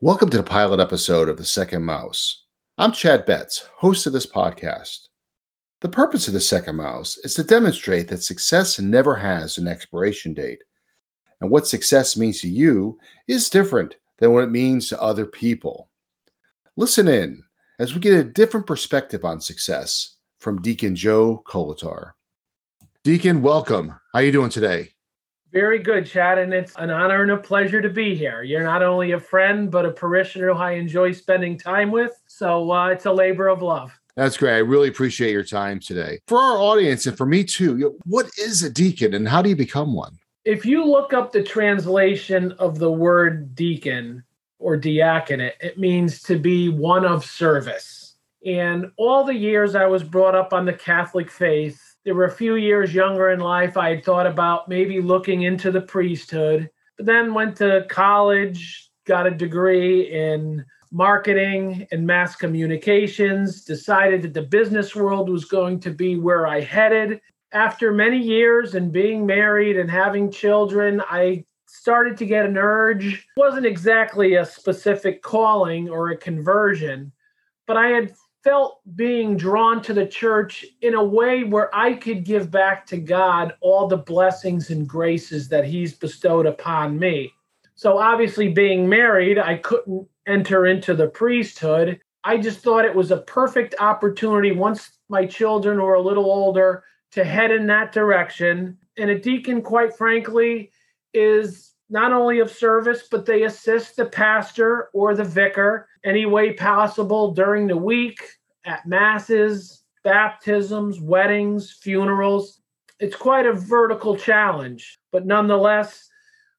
Welcome to the pilot episode of The Second Mouse. I'm Chad Betts, host of this podcast. The purpose of The Second Mouse is to demonstrate that success never has an expiration date. And what success means to you is different than what it means to other people. Listen in as we get a different perspective on success from Deacon Joe Koletar. Deacon, welcome. How are you doing today? Very good, Chad, and it's an honor and a pleasure to be here. You're not only a friend, but a parishioner who I enjoy spending time with. So uh, it's a labor of love. That's great. I really appreciate your time today. For our audience and for me too, what is a deacon and how do you become one? If you look up the translation of the word deacon or diaconate, it means to be one of service. And all the years I was brought up on the Catholic faith, there were a few years younger in life. I had thought about maybe looking into the priesthood, but then went to college, got a degree in marketing and mass communications, decided that the business world was going to be where I headed. After many years and being married and having children, I started to get an urge. It wasn't exactly a specific calling or a conversion, but I had felt being drawn to the church in a way where I could give back to God all the blessings and graces that He's bestowed upon me. So, obviously, being married, I couldn't enter into the priesthood. I just thought it was a perfect opportunity once my children were a little older to head in that direction. And a deacon, quite frankly, is not only of service, but they assist the pastor or the vicar any way possible during the week at masses, baptisms, weddings, funerals. It's quite a vertical challenge, but nonetheless,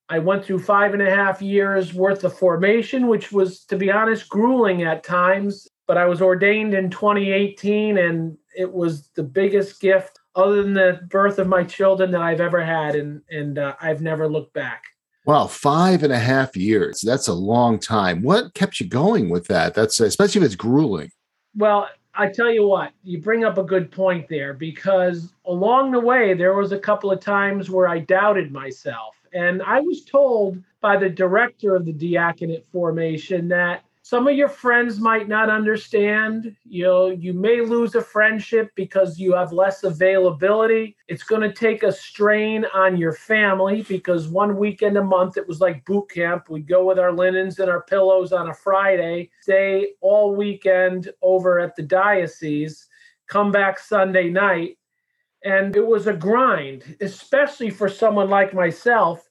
I went through five and a half years worth of formation, which was, to be honest, grueling at times. But I was ordained in 2018, and it was the biggest gift, other than the birth of my children, that I've ever had, and and uh, I've never looked back. Wow, five and a half years. That's a long time. What kept you going with that? That's especially if it's grueling. Well, I tell you what, you bring up a good point there because along the way, there was a couple of times where I doubted myself. And I was told by the director of the diaconate formation that some of your friends might not understand. You know you may lose a friendship because you have less availability. It's going to take a strain on your family because one weekend a month it was like boot camp. We'd go with our linens and our pillows on a friday stay all weekend over at the diocese come back sunday night. And it was a grind especially for someone like myself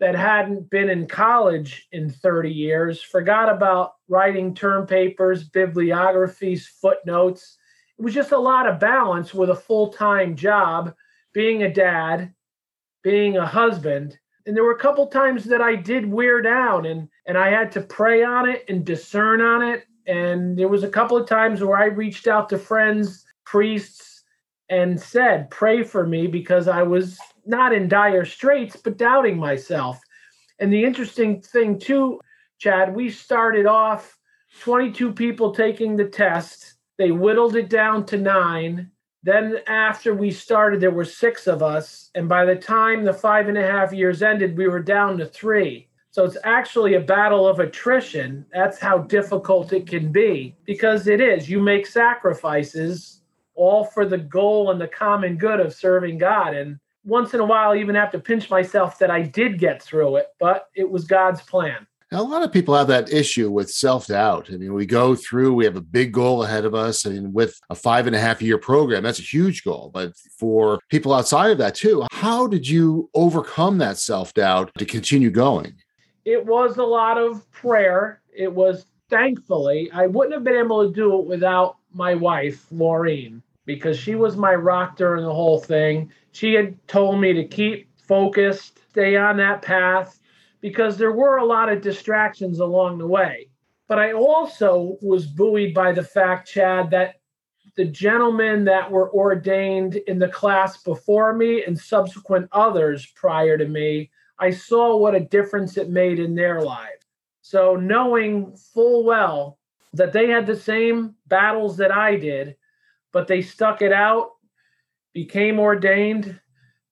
that hadn't been in college in 30 years, forgot about writing term papers, bibliographies, footnotes. It was just a lot of balance with a full time job, being a dad, being a husband. And there were a couple times that I did wear down and, and I had to pray on it and discern on it. And there was a couple of times where I reached out to friends, priests, and said, Pray for me because I was not in dire straits, but doubting myself. And the interesting thing, too, Chad, we started off 22 people taking the test. They whittled it down to nine. Then, after we started, there were six of us. And by the time the five and a half years ended, we were down to three. So it's actually a battle of attrition. That's how difficult it can be because it is. You make sacrifices all for the goal and the common good of serving God. And once in a while, I even have to pinch myself that I did get through it, but it was God's plan. Now, a lot of people have that issue with self doubt. I mean, we go through, we have a big goal ahead of us. I mean, with a five and a half year program, that's a huge goal. But for people outside of that too, how did you overcome that self doubt to continue going? It was a lot of prayer. It was thankfully, I wouldn't have been able to do it without my wife, Laureen because she was my rock during the whole thing. She had told me to keep focused, stay on that path, because there were a lot of distractions along the way. But I also was buoyed by the fact, Chad, that the gentlemen that were ordained in the class before me and subsequent others prior to me, I saw what a difference it made in their lives. So, knowing full well that they had the same battles that I did, but they stuck it out, became ordained.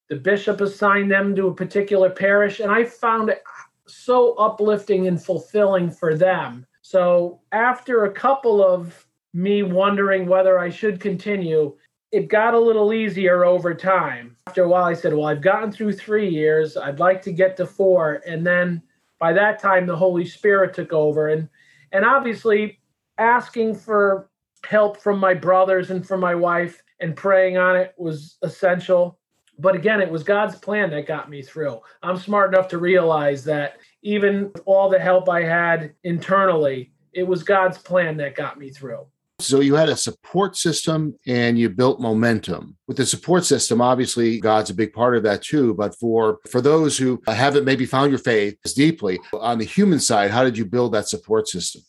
The bishop assigned them to a particular parish, and I found it so uplifting and fulfilling for them. So after a couple of me wondering whether I should continue, it got a little easier over time. After a while, I said, Well, I've gotten through three years. I'd like to get to four. And then by that time, the Holy Spirit took over. And, and obviously, asking for help from my brothers and from my wife and praying on it was essential. But again, it was God's plan that got me through. I'm smart enough to realize that even all the help I had internally, it was God's plan that got me through. So you had a support system and you built momentum. With the support system, obviously God's a big part of that too, but for for those who haven't maybe found your faith as deeply, on the human side, how did you build that support system?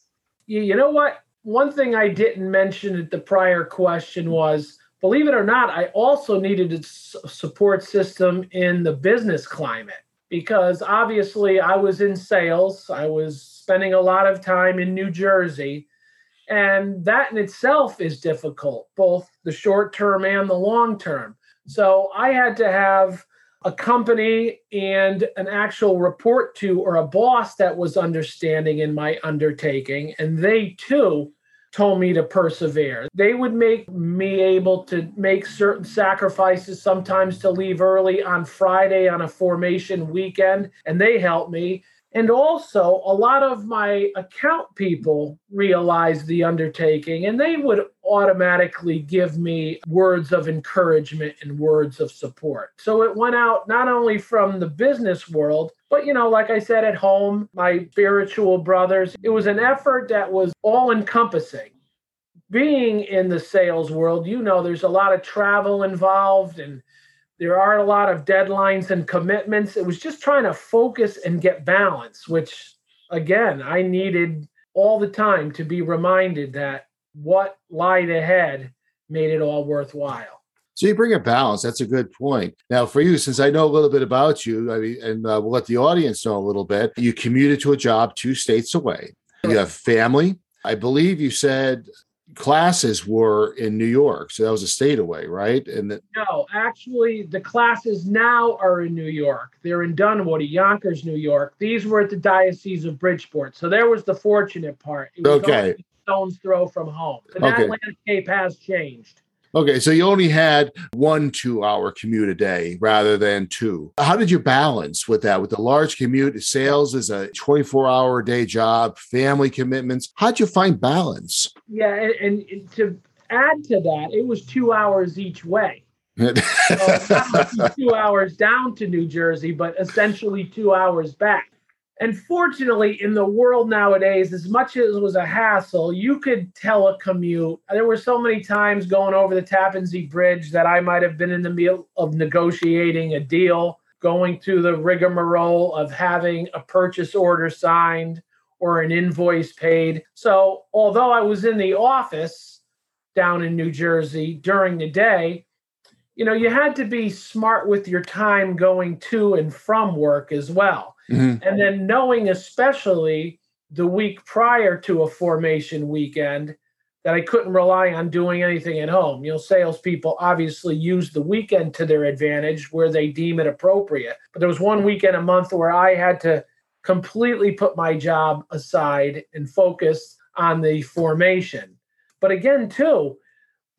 You know what? One thing I didn't mention at the prior question was believe it or not, I also needed a support system in the business climate because obviously I was in sales. I was spending a lot of time in New Jersey and that in itself is difficult, both the short term and the long term. So I had to have a company and an actual report to or a boss that was understanding in my undertaking. And they too told me to persevere. They would make me able to make certain sacrifices, sometimes to leave early on Friday on a formation weekend, and they helped me. And also, a lot of my account people realized the undertaking and they would automatically give me words of encouragement and words of support. So it went out not only from the business world, but, you know, like I said, at home, my spiritual brothers, it was an effort that was all encompassing. Being in the sales world, you know, there's a lot of travel involved and there are a lot of deadlines and commitments. It was just trying to focus and get balance, which again, I needed all the time to be reminded that what lied ahead made it all worthwhile. So you bring a balance. That's a good point. Now, for you, since I know a little bit about you, I mean, and uh, we'll let the audience know a little bit. You commuted to a job two states away. You have family. I believe you said classes were in New York, so that was a state away, right? And that no, actually, the classes now are in New York. They're in Dunwoodie, Yonkers, New York. These were at the Diocese of Bridgeport, so there was the fortunate part. okay, stone's throw from home. But that okay. landscape has changed. Okay, so you only had one two hour commute a day rather than two. How did you balance with that? With the large commute, sales is a 24 hour a day job, family commitments. How'd you find balance? Yeah, and, and to add to that, it was two hours each way. so two hours down to New Jersey, but essentially two hours back. And fortunately, in the world nowadays, as much as it was a hassle, you could telecommute. There were so many times going over the Tappan Zee Bridge that I might have been in the middle of negotiating a deal, going through the rigmarole of having a purchase order signed or an invoice paid. So, although I was in the office down in New Jersey during the day, you know, you had to be smart with your time going to and from work as well Mm-hmm. And then knowing, especially the week prior to a formation weekend, that I couldn't rely on doing anything at home. You know, salespeople obviously use the weekend to their advantage where they deem it appropriate. But there was one weekend a month where I had to completely put my job aside and focus on the formation. But again, too,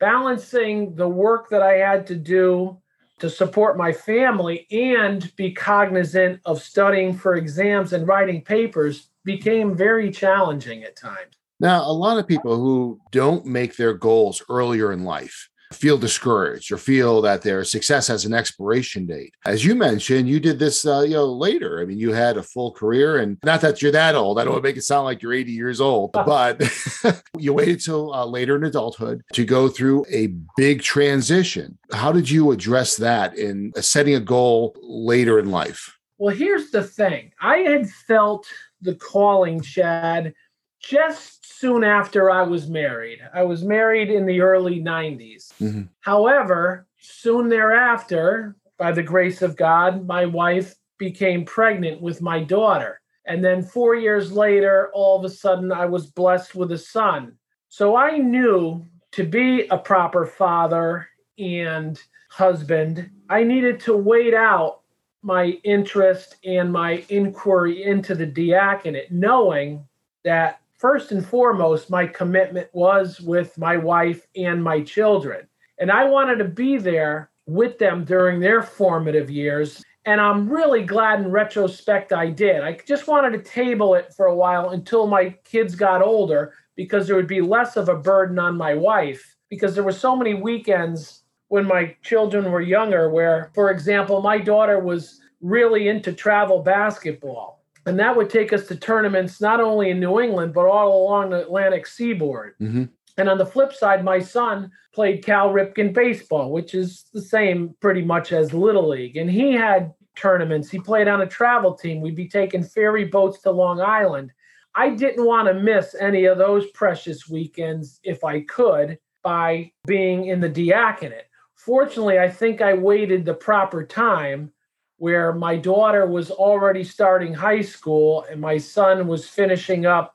balancing the work that I had to do to support my family and be cognizant of studying for exams and writing papers became very challenging at times. Now, a lot of people who don't make their goals earlier in life feel discouraged or feel that their success has an expiration date. As you mentioned, you did this, uh, you know, later. I mean, you had a full career, and not that you're that old. I don't want to make it sound like you're 80 years old, but you waited till uh, later in adulthood to go through a big transition. How did you address that in setting a goal later in life? Well, here's the thing. I had felt the calling, Chad, just soon after I was married. I was married in the early 90s. Mm-hmm. However, soon thereafter, by the grace of God, my wife became pregnant with my daughter. And then four years later, all of a sudden, I was blessed with a son. So I knew to be a proper father and husband, I needed to wait out my interest and my inquiry into the diaconate, knowing that first and foremost, my commitment was with my wife and my children. And I wanted to be there with them during their formative years. And I'm really glad in retrospect I did. I just wanted to table it for a while until my kids got older because there would be less of a burden on my wife because there were so many weekends when my children were younger where for example my daughter was really into travel basketball and that would take us to tournaments not only in New England but all along the Atlantic seaboard. Mm-hmm. And on the flip side, my son played Cal Ripken baseball, which is the same pretty much as Little League. And he had tournaments. He played on a travel team. We'd be taking ferry boats to Long Island. I didn't want to miss any of those precious weekends if I could by being in the diaconate. Fortunately, I think I waited the proper time where my daughter was already starting high school and my son was finishing up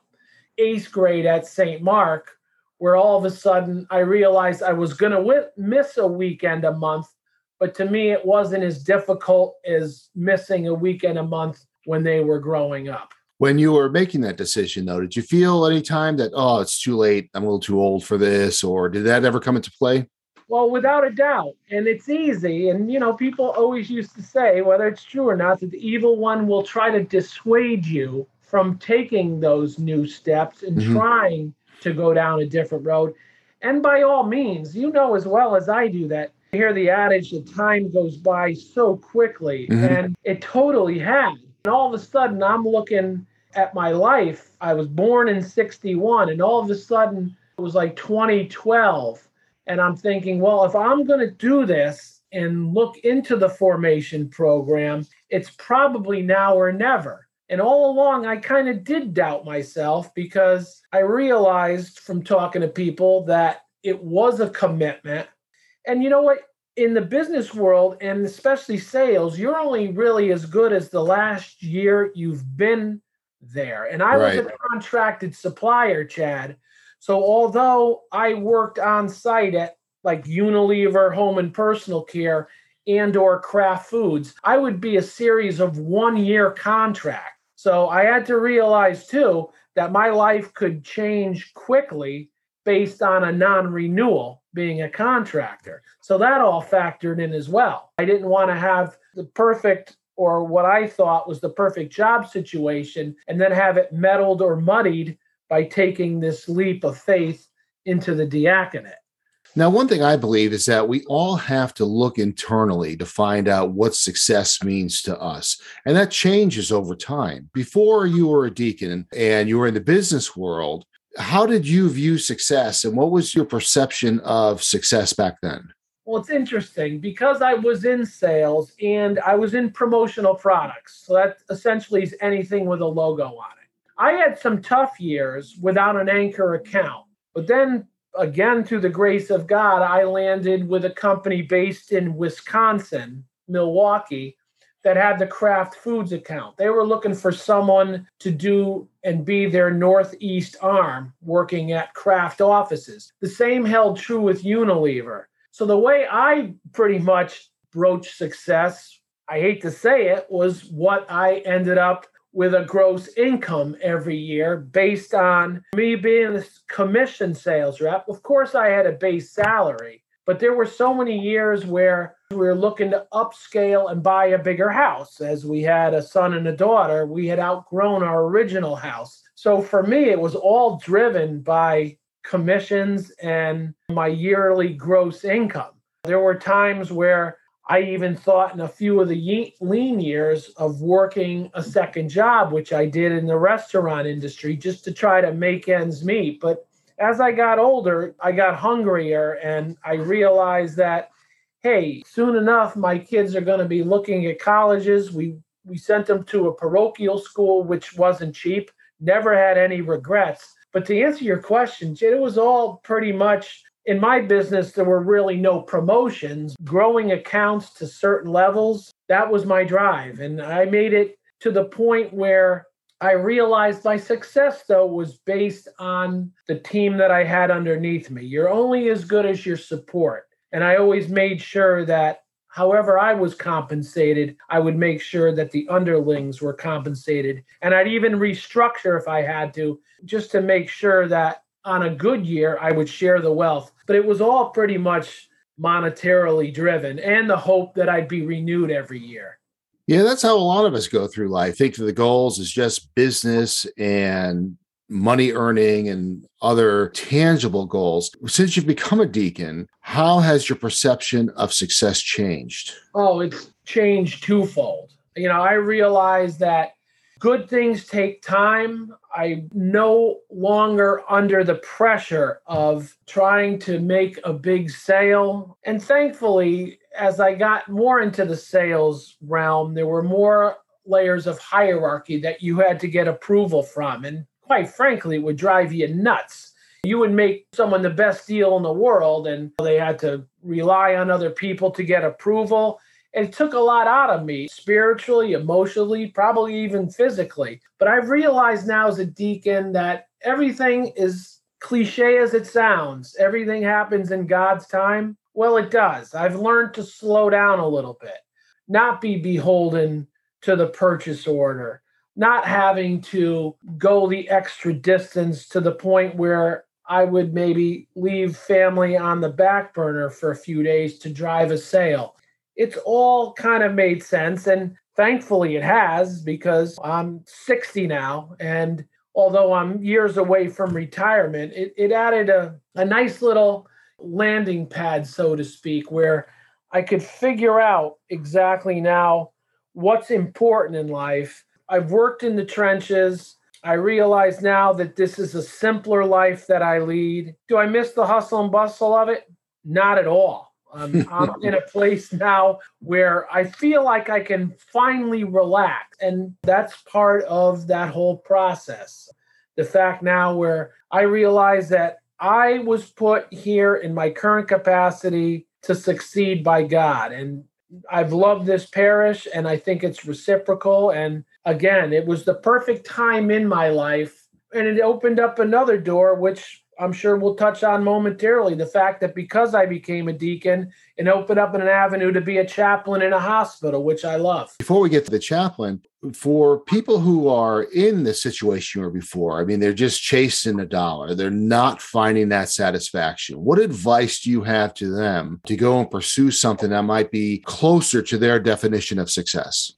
eighth grade at St. Mark, where all of a sudden I realized I was going to miss a weekend a month. But to me, it wasn't as difficult as missing a weekend a month when they were growing up. When you were making that decision, though, did you feel any time that, oh, it's too late, I'm a little too old for this, or did that ever come into play? Well, without a doubt. And it's easy. And, you know, people always used to say, whether it's true or not, that the evil one will try to dissuade you from taking those new steps and mm-hmm. trying to go down a different road. And by all means, you know as well as I do that I hear the adage that time goes by so quickly, mm-hmm. and it totally has. And all of a sudden, I'm looking at my life. I was born in 61, and all of a sudden, it was like 2012 and I'm thinking, well, if I'm going to do this and look into the formation program, it's probably now or never. And all along, I kind of did doubt myself because I realized from talking to people that it was a commitment. And you know what? In the business world, and especially sales, you're only really as good as the last year you've been there. And I right. was a contracted supplier, Chad. So although I worked on site at like Unilever Home and Personal Care and or Kraft Foods, I would be a series of one year contract. So I had to realize too that my life could change quickly based on a non-renewal being a contractor. So that all factored in as well. I didn't want to have the perfect or what I thought was the perfect job situation and then have it meddled or muddied by taking this leap of faith into the diaconate. Now, one thing I believe is that we all have to look internally to find out what success means to us. And that changes over time. Before you were a deacon and you were in the business world, how did you view success and what was your perception of success back then? Well, it's interesting because I was in sales and I was in promotional products. So that essentially is anything with a logo on it. I had some tough years without an anchor account. But then again, through the grace of God, I landed with a company based in Wisconsin, Milwaukee, that had the Kraft Foods account. They were looking for someone to do and be their Northeast arm working at Kraft offices. The same held true with Unilever. So the way I pretty much broached success, I hate to say it, was what I ended up with a gross income every year based on me being a commission sales rep. Of course, I had a base salary, but there were so many years where we were looking to upscale and buy a bigger house. As we had a son and a daughter, we had outgrown our original house. So for me, it was all driven by commissions and my yearly gross income. There were times where I even thought in a few of the lean years of working a second job, which I did in the restaurant industry just to try to make ends meet. But as I got older, I got hungrier and I realized that, hey, soon enough, my kids are going to be looking at colleges. We, we sent them to a parochial school, which wasn't cheap, never had any regrets. But to answer your question, it was all pretty much in my business, there were really no promotions. Growing accounts to certain levels, that was my drive. And I made it to the point where I realized my success, though, was based on the team that I had underneath me. You're only as good as your support. And I always made sure that however I was compensated, I would make sure that the underlings were compensated. And I'd even restructure if I had to, just to make sure that on a good year, I would share the wealth. But it was all pretty much monetarily driven and the hope that I'd be renewed every year. Yeah, that's how a lot of us go through life. Think of the goals as just business and money earning and other tangible goals. Since you've become a deacon, how has your perception of success changed? Oh, it's changed twofold. You know, I realize that good things take time. I'm no longer under the pressure of trying to make a big sale. And thankfully, as I got more into the sales realm, there were more layers of hierarchy that you had to get approval from. And quite frankly, it would drive you nuts. You would make someone the best deal in the world, and they had to rely on other people to get approval. It took a lot out of me spiritually, emotionally, probably even physically. But I've realized now as a deacon that everything is cliche as it sounds. Everything happens in God's time. Well, it does. I've learned to slow down a little bit, not be beholden to the purchase order, not having to go the extra distance to the point where I would maybe leave family on the back burner for a few days to drive a sale it's all kind of made sense. And thankfully it has because I'm 60 now. And although I'm years away from retirement, it, it added a, a nice little landing pad, so to speak, where I could figure out exactly now what's important in life. I've worked in the trenches. I realize now that this is a simpler life that I lead. Do I miss the hustle and bustle of it? Not at all. Um, I'm in a place now where I feel like I can finally relax. And that's part of that whole process. The fact now where I realize that I was put here in my current capacity to succeed by God. And I've loved this parish and I think it's reciprocal. And again, it was the perfect time in my life. And it opened up another door, which I'm sure we'll touch on momentarily the fact that because I became a deacon, it opened up an avenue to be a chaplain in a hospital, which I love. Before we get to the chaplain, for people who are in the situation you were before, I mean, they're just chasing a dollar, they're not finding that satisfaction. What advice do you have to them to go and pursue something that might be closer to their definition of success?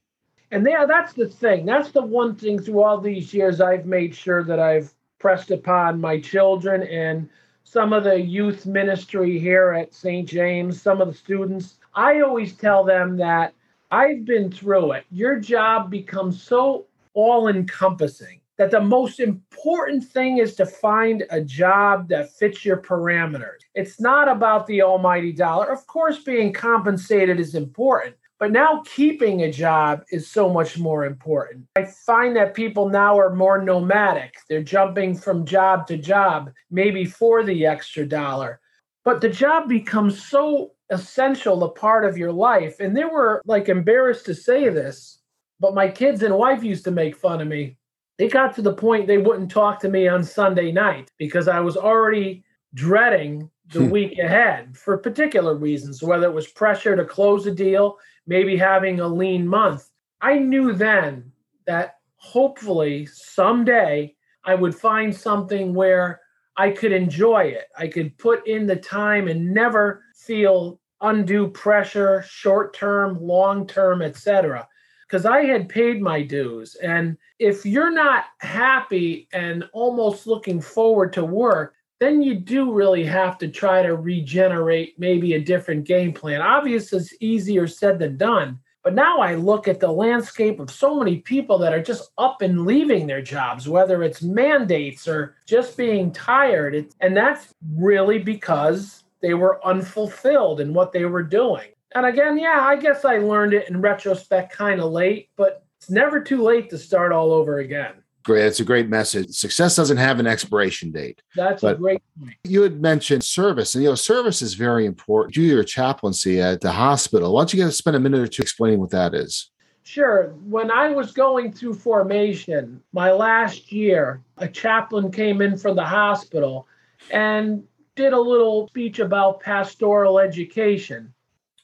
And there, that's the thing. That's the one thing through all these years I've made sure that I've pressed upon my children and some of the youth ministry here at St. James, some of the students. I always tell them that I've been through it. Your job becomes so all encompassing that the most important thing is to find a job that fits your parameters. It's not about the almighty dollar. Of course, being compensated is important, but now keeping a job is so much more important. I find that people now are more nomadic. They're jumping from job to job, maybe for the extra dollar. But the job becomes so essential a part of your life. And they were like embarrassed to say this, but my kids and wife used to make fun of me. It got to the point they wouldn't talk to me on Sunday night because I was already dreading the hmm. week ahead for particular reasons, whether it was pressure to close a deal, maybe having a lean month. I knew then that hopefully someday I would find something where I could enjoy it. I could put in the time and never feel undue pressure, short term, long term, etc. Because I had paid my dues. And if you're not happy and almost looking forward to work, then you do really have to try to regenerate maybe a different game plan. Obviously, it's easier said than done. But now I look at the landscape of so many people that are just up and leaving their jobs, whether it's mandates or just being tired. It's, and that's really because they were unfulfilled in what they were doing. And again, yeah, I guess I learned it in retrospect kind of late, but it's never too late to start all over again great. It's a great message. Success doesn't have an expiration date. That's a great point. You had mentioned service, and you know, service is very important. Do your chaplaincy at the hospital. Why don't you get spend a minute or two explaining what that is? Sure. When I was going through formation, my last year, a chaplain came in from the hospital and did a little speech about pastoral education.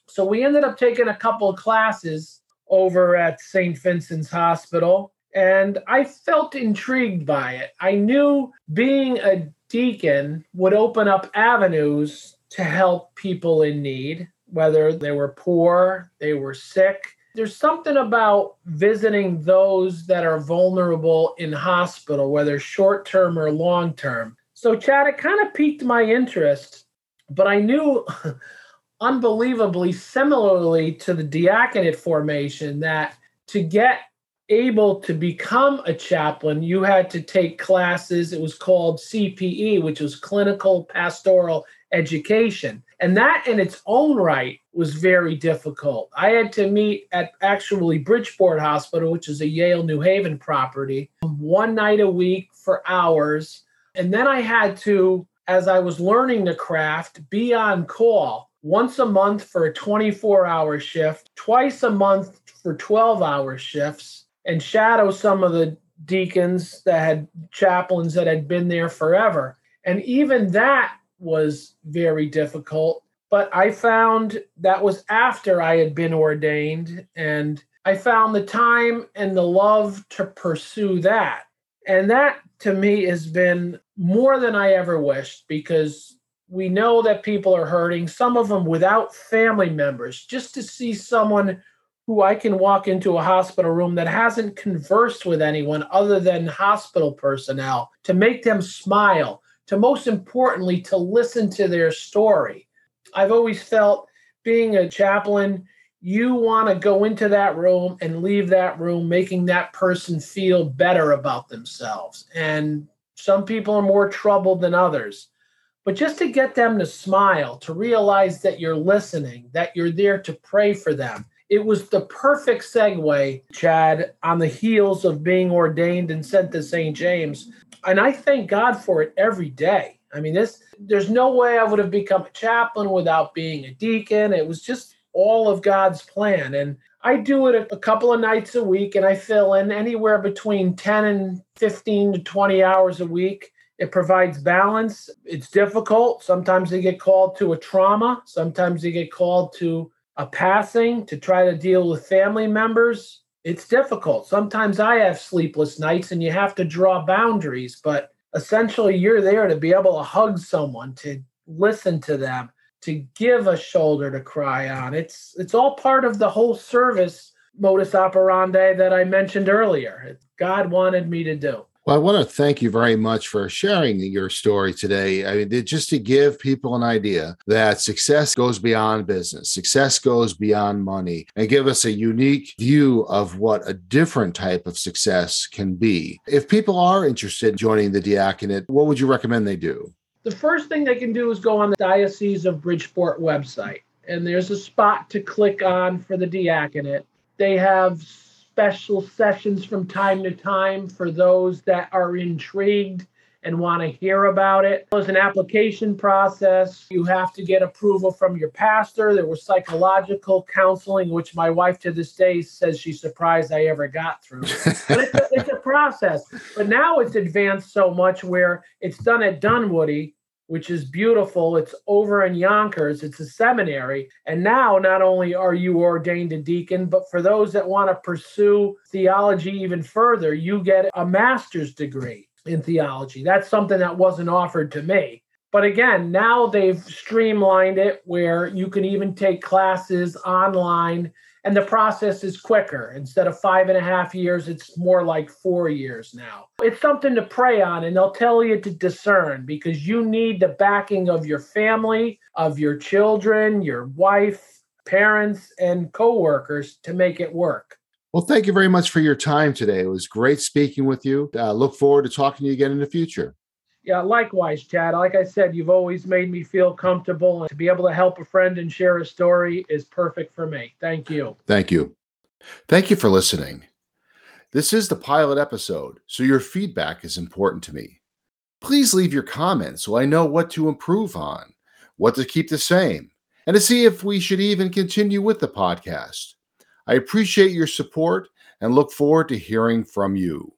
So we ended up taking a couple of classes over at St. Vincent's Hospital, and I felt intrigued by it. I knew being a deacon would open up avenues to help people in need, whether they were poor, they were sick. There's something about visiting those that are vulnerable in hospital, whether short term or long term. So, Chad, it kind of piqued my interest, but I knew unbelievably similarly to the diaconate formation that to get able to become a chaplain, you had to take classes. It was called CPE, which was clinical pastoral education. And that in its own right was very difficult. I had to meet at actually Bridgeport Hospital, which is a Yale New Haven property, one night a week for hours. And then I had to, as I was learning the craft, be on call once a month for a 24 hour shift, twice a month for 12 hour shifts, and shadow some of the deacons that had chaplains that had been there forever. And even that was very difficult. But I found that was after I had been ordained, and I found the time and the love to pursue that. And that to me has been more than I ever wished because we know that people are hurting, some of them without family members. Just to see someone who I can walk into a hospital room that hasn't conversed with anyone other than hospital personnel to make them smile, to most importantly, to listen to their story. I've always felt being a chaplain, you want to go into that room and leave that room making that person feel better about themselves. And some people are more troubled than others but just to get them to smile, to realize that you're listening, that you're there to pray for them. It was the perfect segue, Chad, on the heels of being ordained and sent to St. James. And I thank God for it every day. I mean, this there's no way I would have become a chaplain without being a deacon. It was just all of God's plan. And I do it a couple of nights a week and I fill in anywhere between 10 and 15 to 20 hours a week it provides balance. It's difficult. Sometimes they get called to a trauma. Sometimes they get called to a passing to try to deal with family members. It's difficult. Sometimes I have sleepless nights and you have to draw boundaries, but essentially you're there to be able to hug someone, to listen to them, to give a shoulder to cry on. It's it's all part of the whole service modus operandi that I mentioned earlier. God wanted me to do. Well, I want to thank you very much for sharing your story today. I mean, just to give people an idea that success goes beyond business, success goes beyond money, and give us a unique view of what a different type of success can be. If people are interested in joining the diaconate, what would you recommend they do? The first thing they can do is go on the Diocese of Bridgeport website, and there's a spot to click on for the diaconate. They have special sessions from time to time for those that are intrigued and want to hear about it. There's an application process. You have to get approval from your pastor. There was psychological counseling, which my wife to this day says she's surprised I ever got through. but it's a, it's a process. But now it's advanced so much where it's done at Dunwoodie which is beautiful. It's over in Yonkers, it's a seminary. And now, not only are you ordained a deacon, but for those that want to pursue theology even further, you get a master's degree in theology. That's something that wasn't offered to me. But again, now they've streamlined it where you can even take classes online and the process is quicker. Instead of five and a half years, it's more like four years now. It's something to pray on, and they'll tell you to discern because you need the backing of your family, of your children, your wife, parents, and coworkers to make it work. Well, thank you very much for your time today. It was great speaking with you. Uh, look forward to talking to you again in the future. Yeah, likewise, Chad. Like I said, you've always made me feel comfortable. And to be able to help a friend and share a story is perfect for me. Thank you. Thank you. Thank you for listening. This is the pilot episode, so your feedback is important to me. Please leave your comments so I know what to improve on, what to keep the same, and to see if we should even continue with the podcast. I appreciate your support and look forward to hearing from you.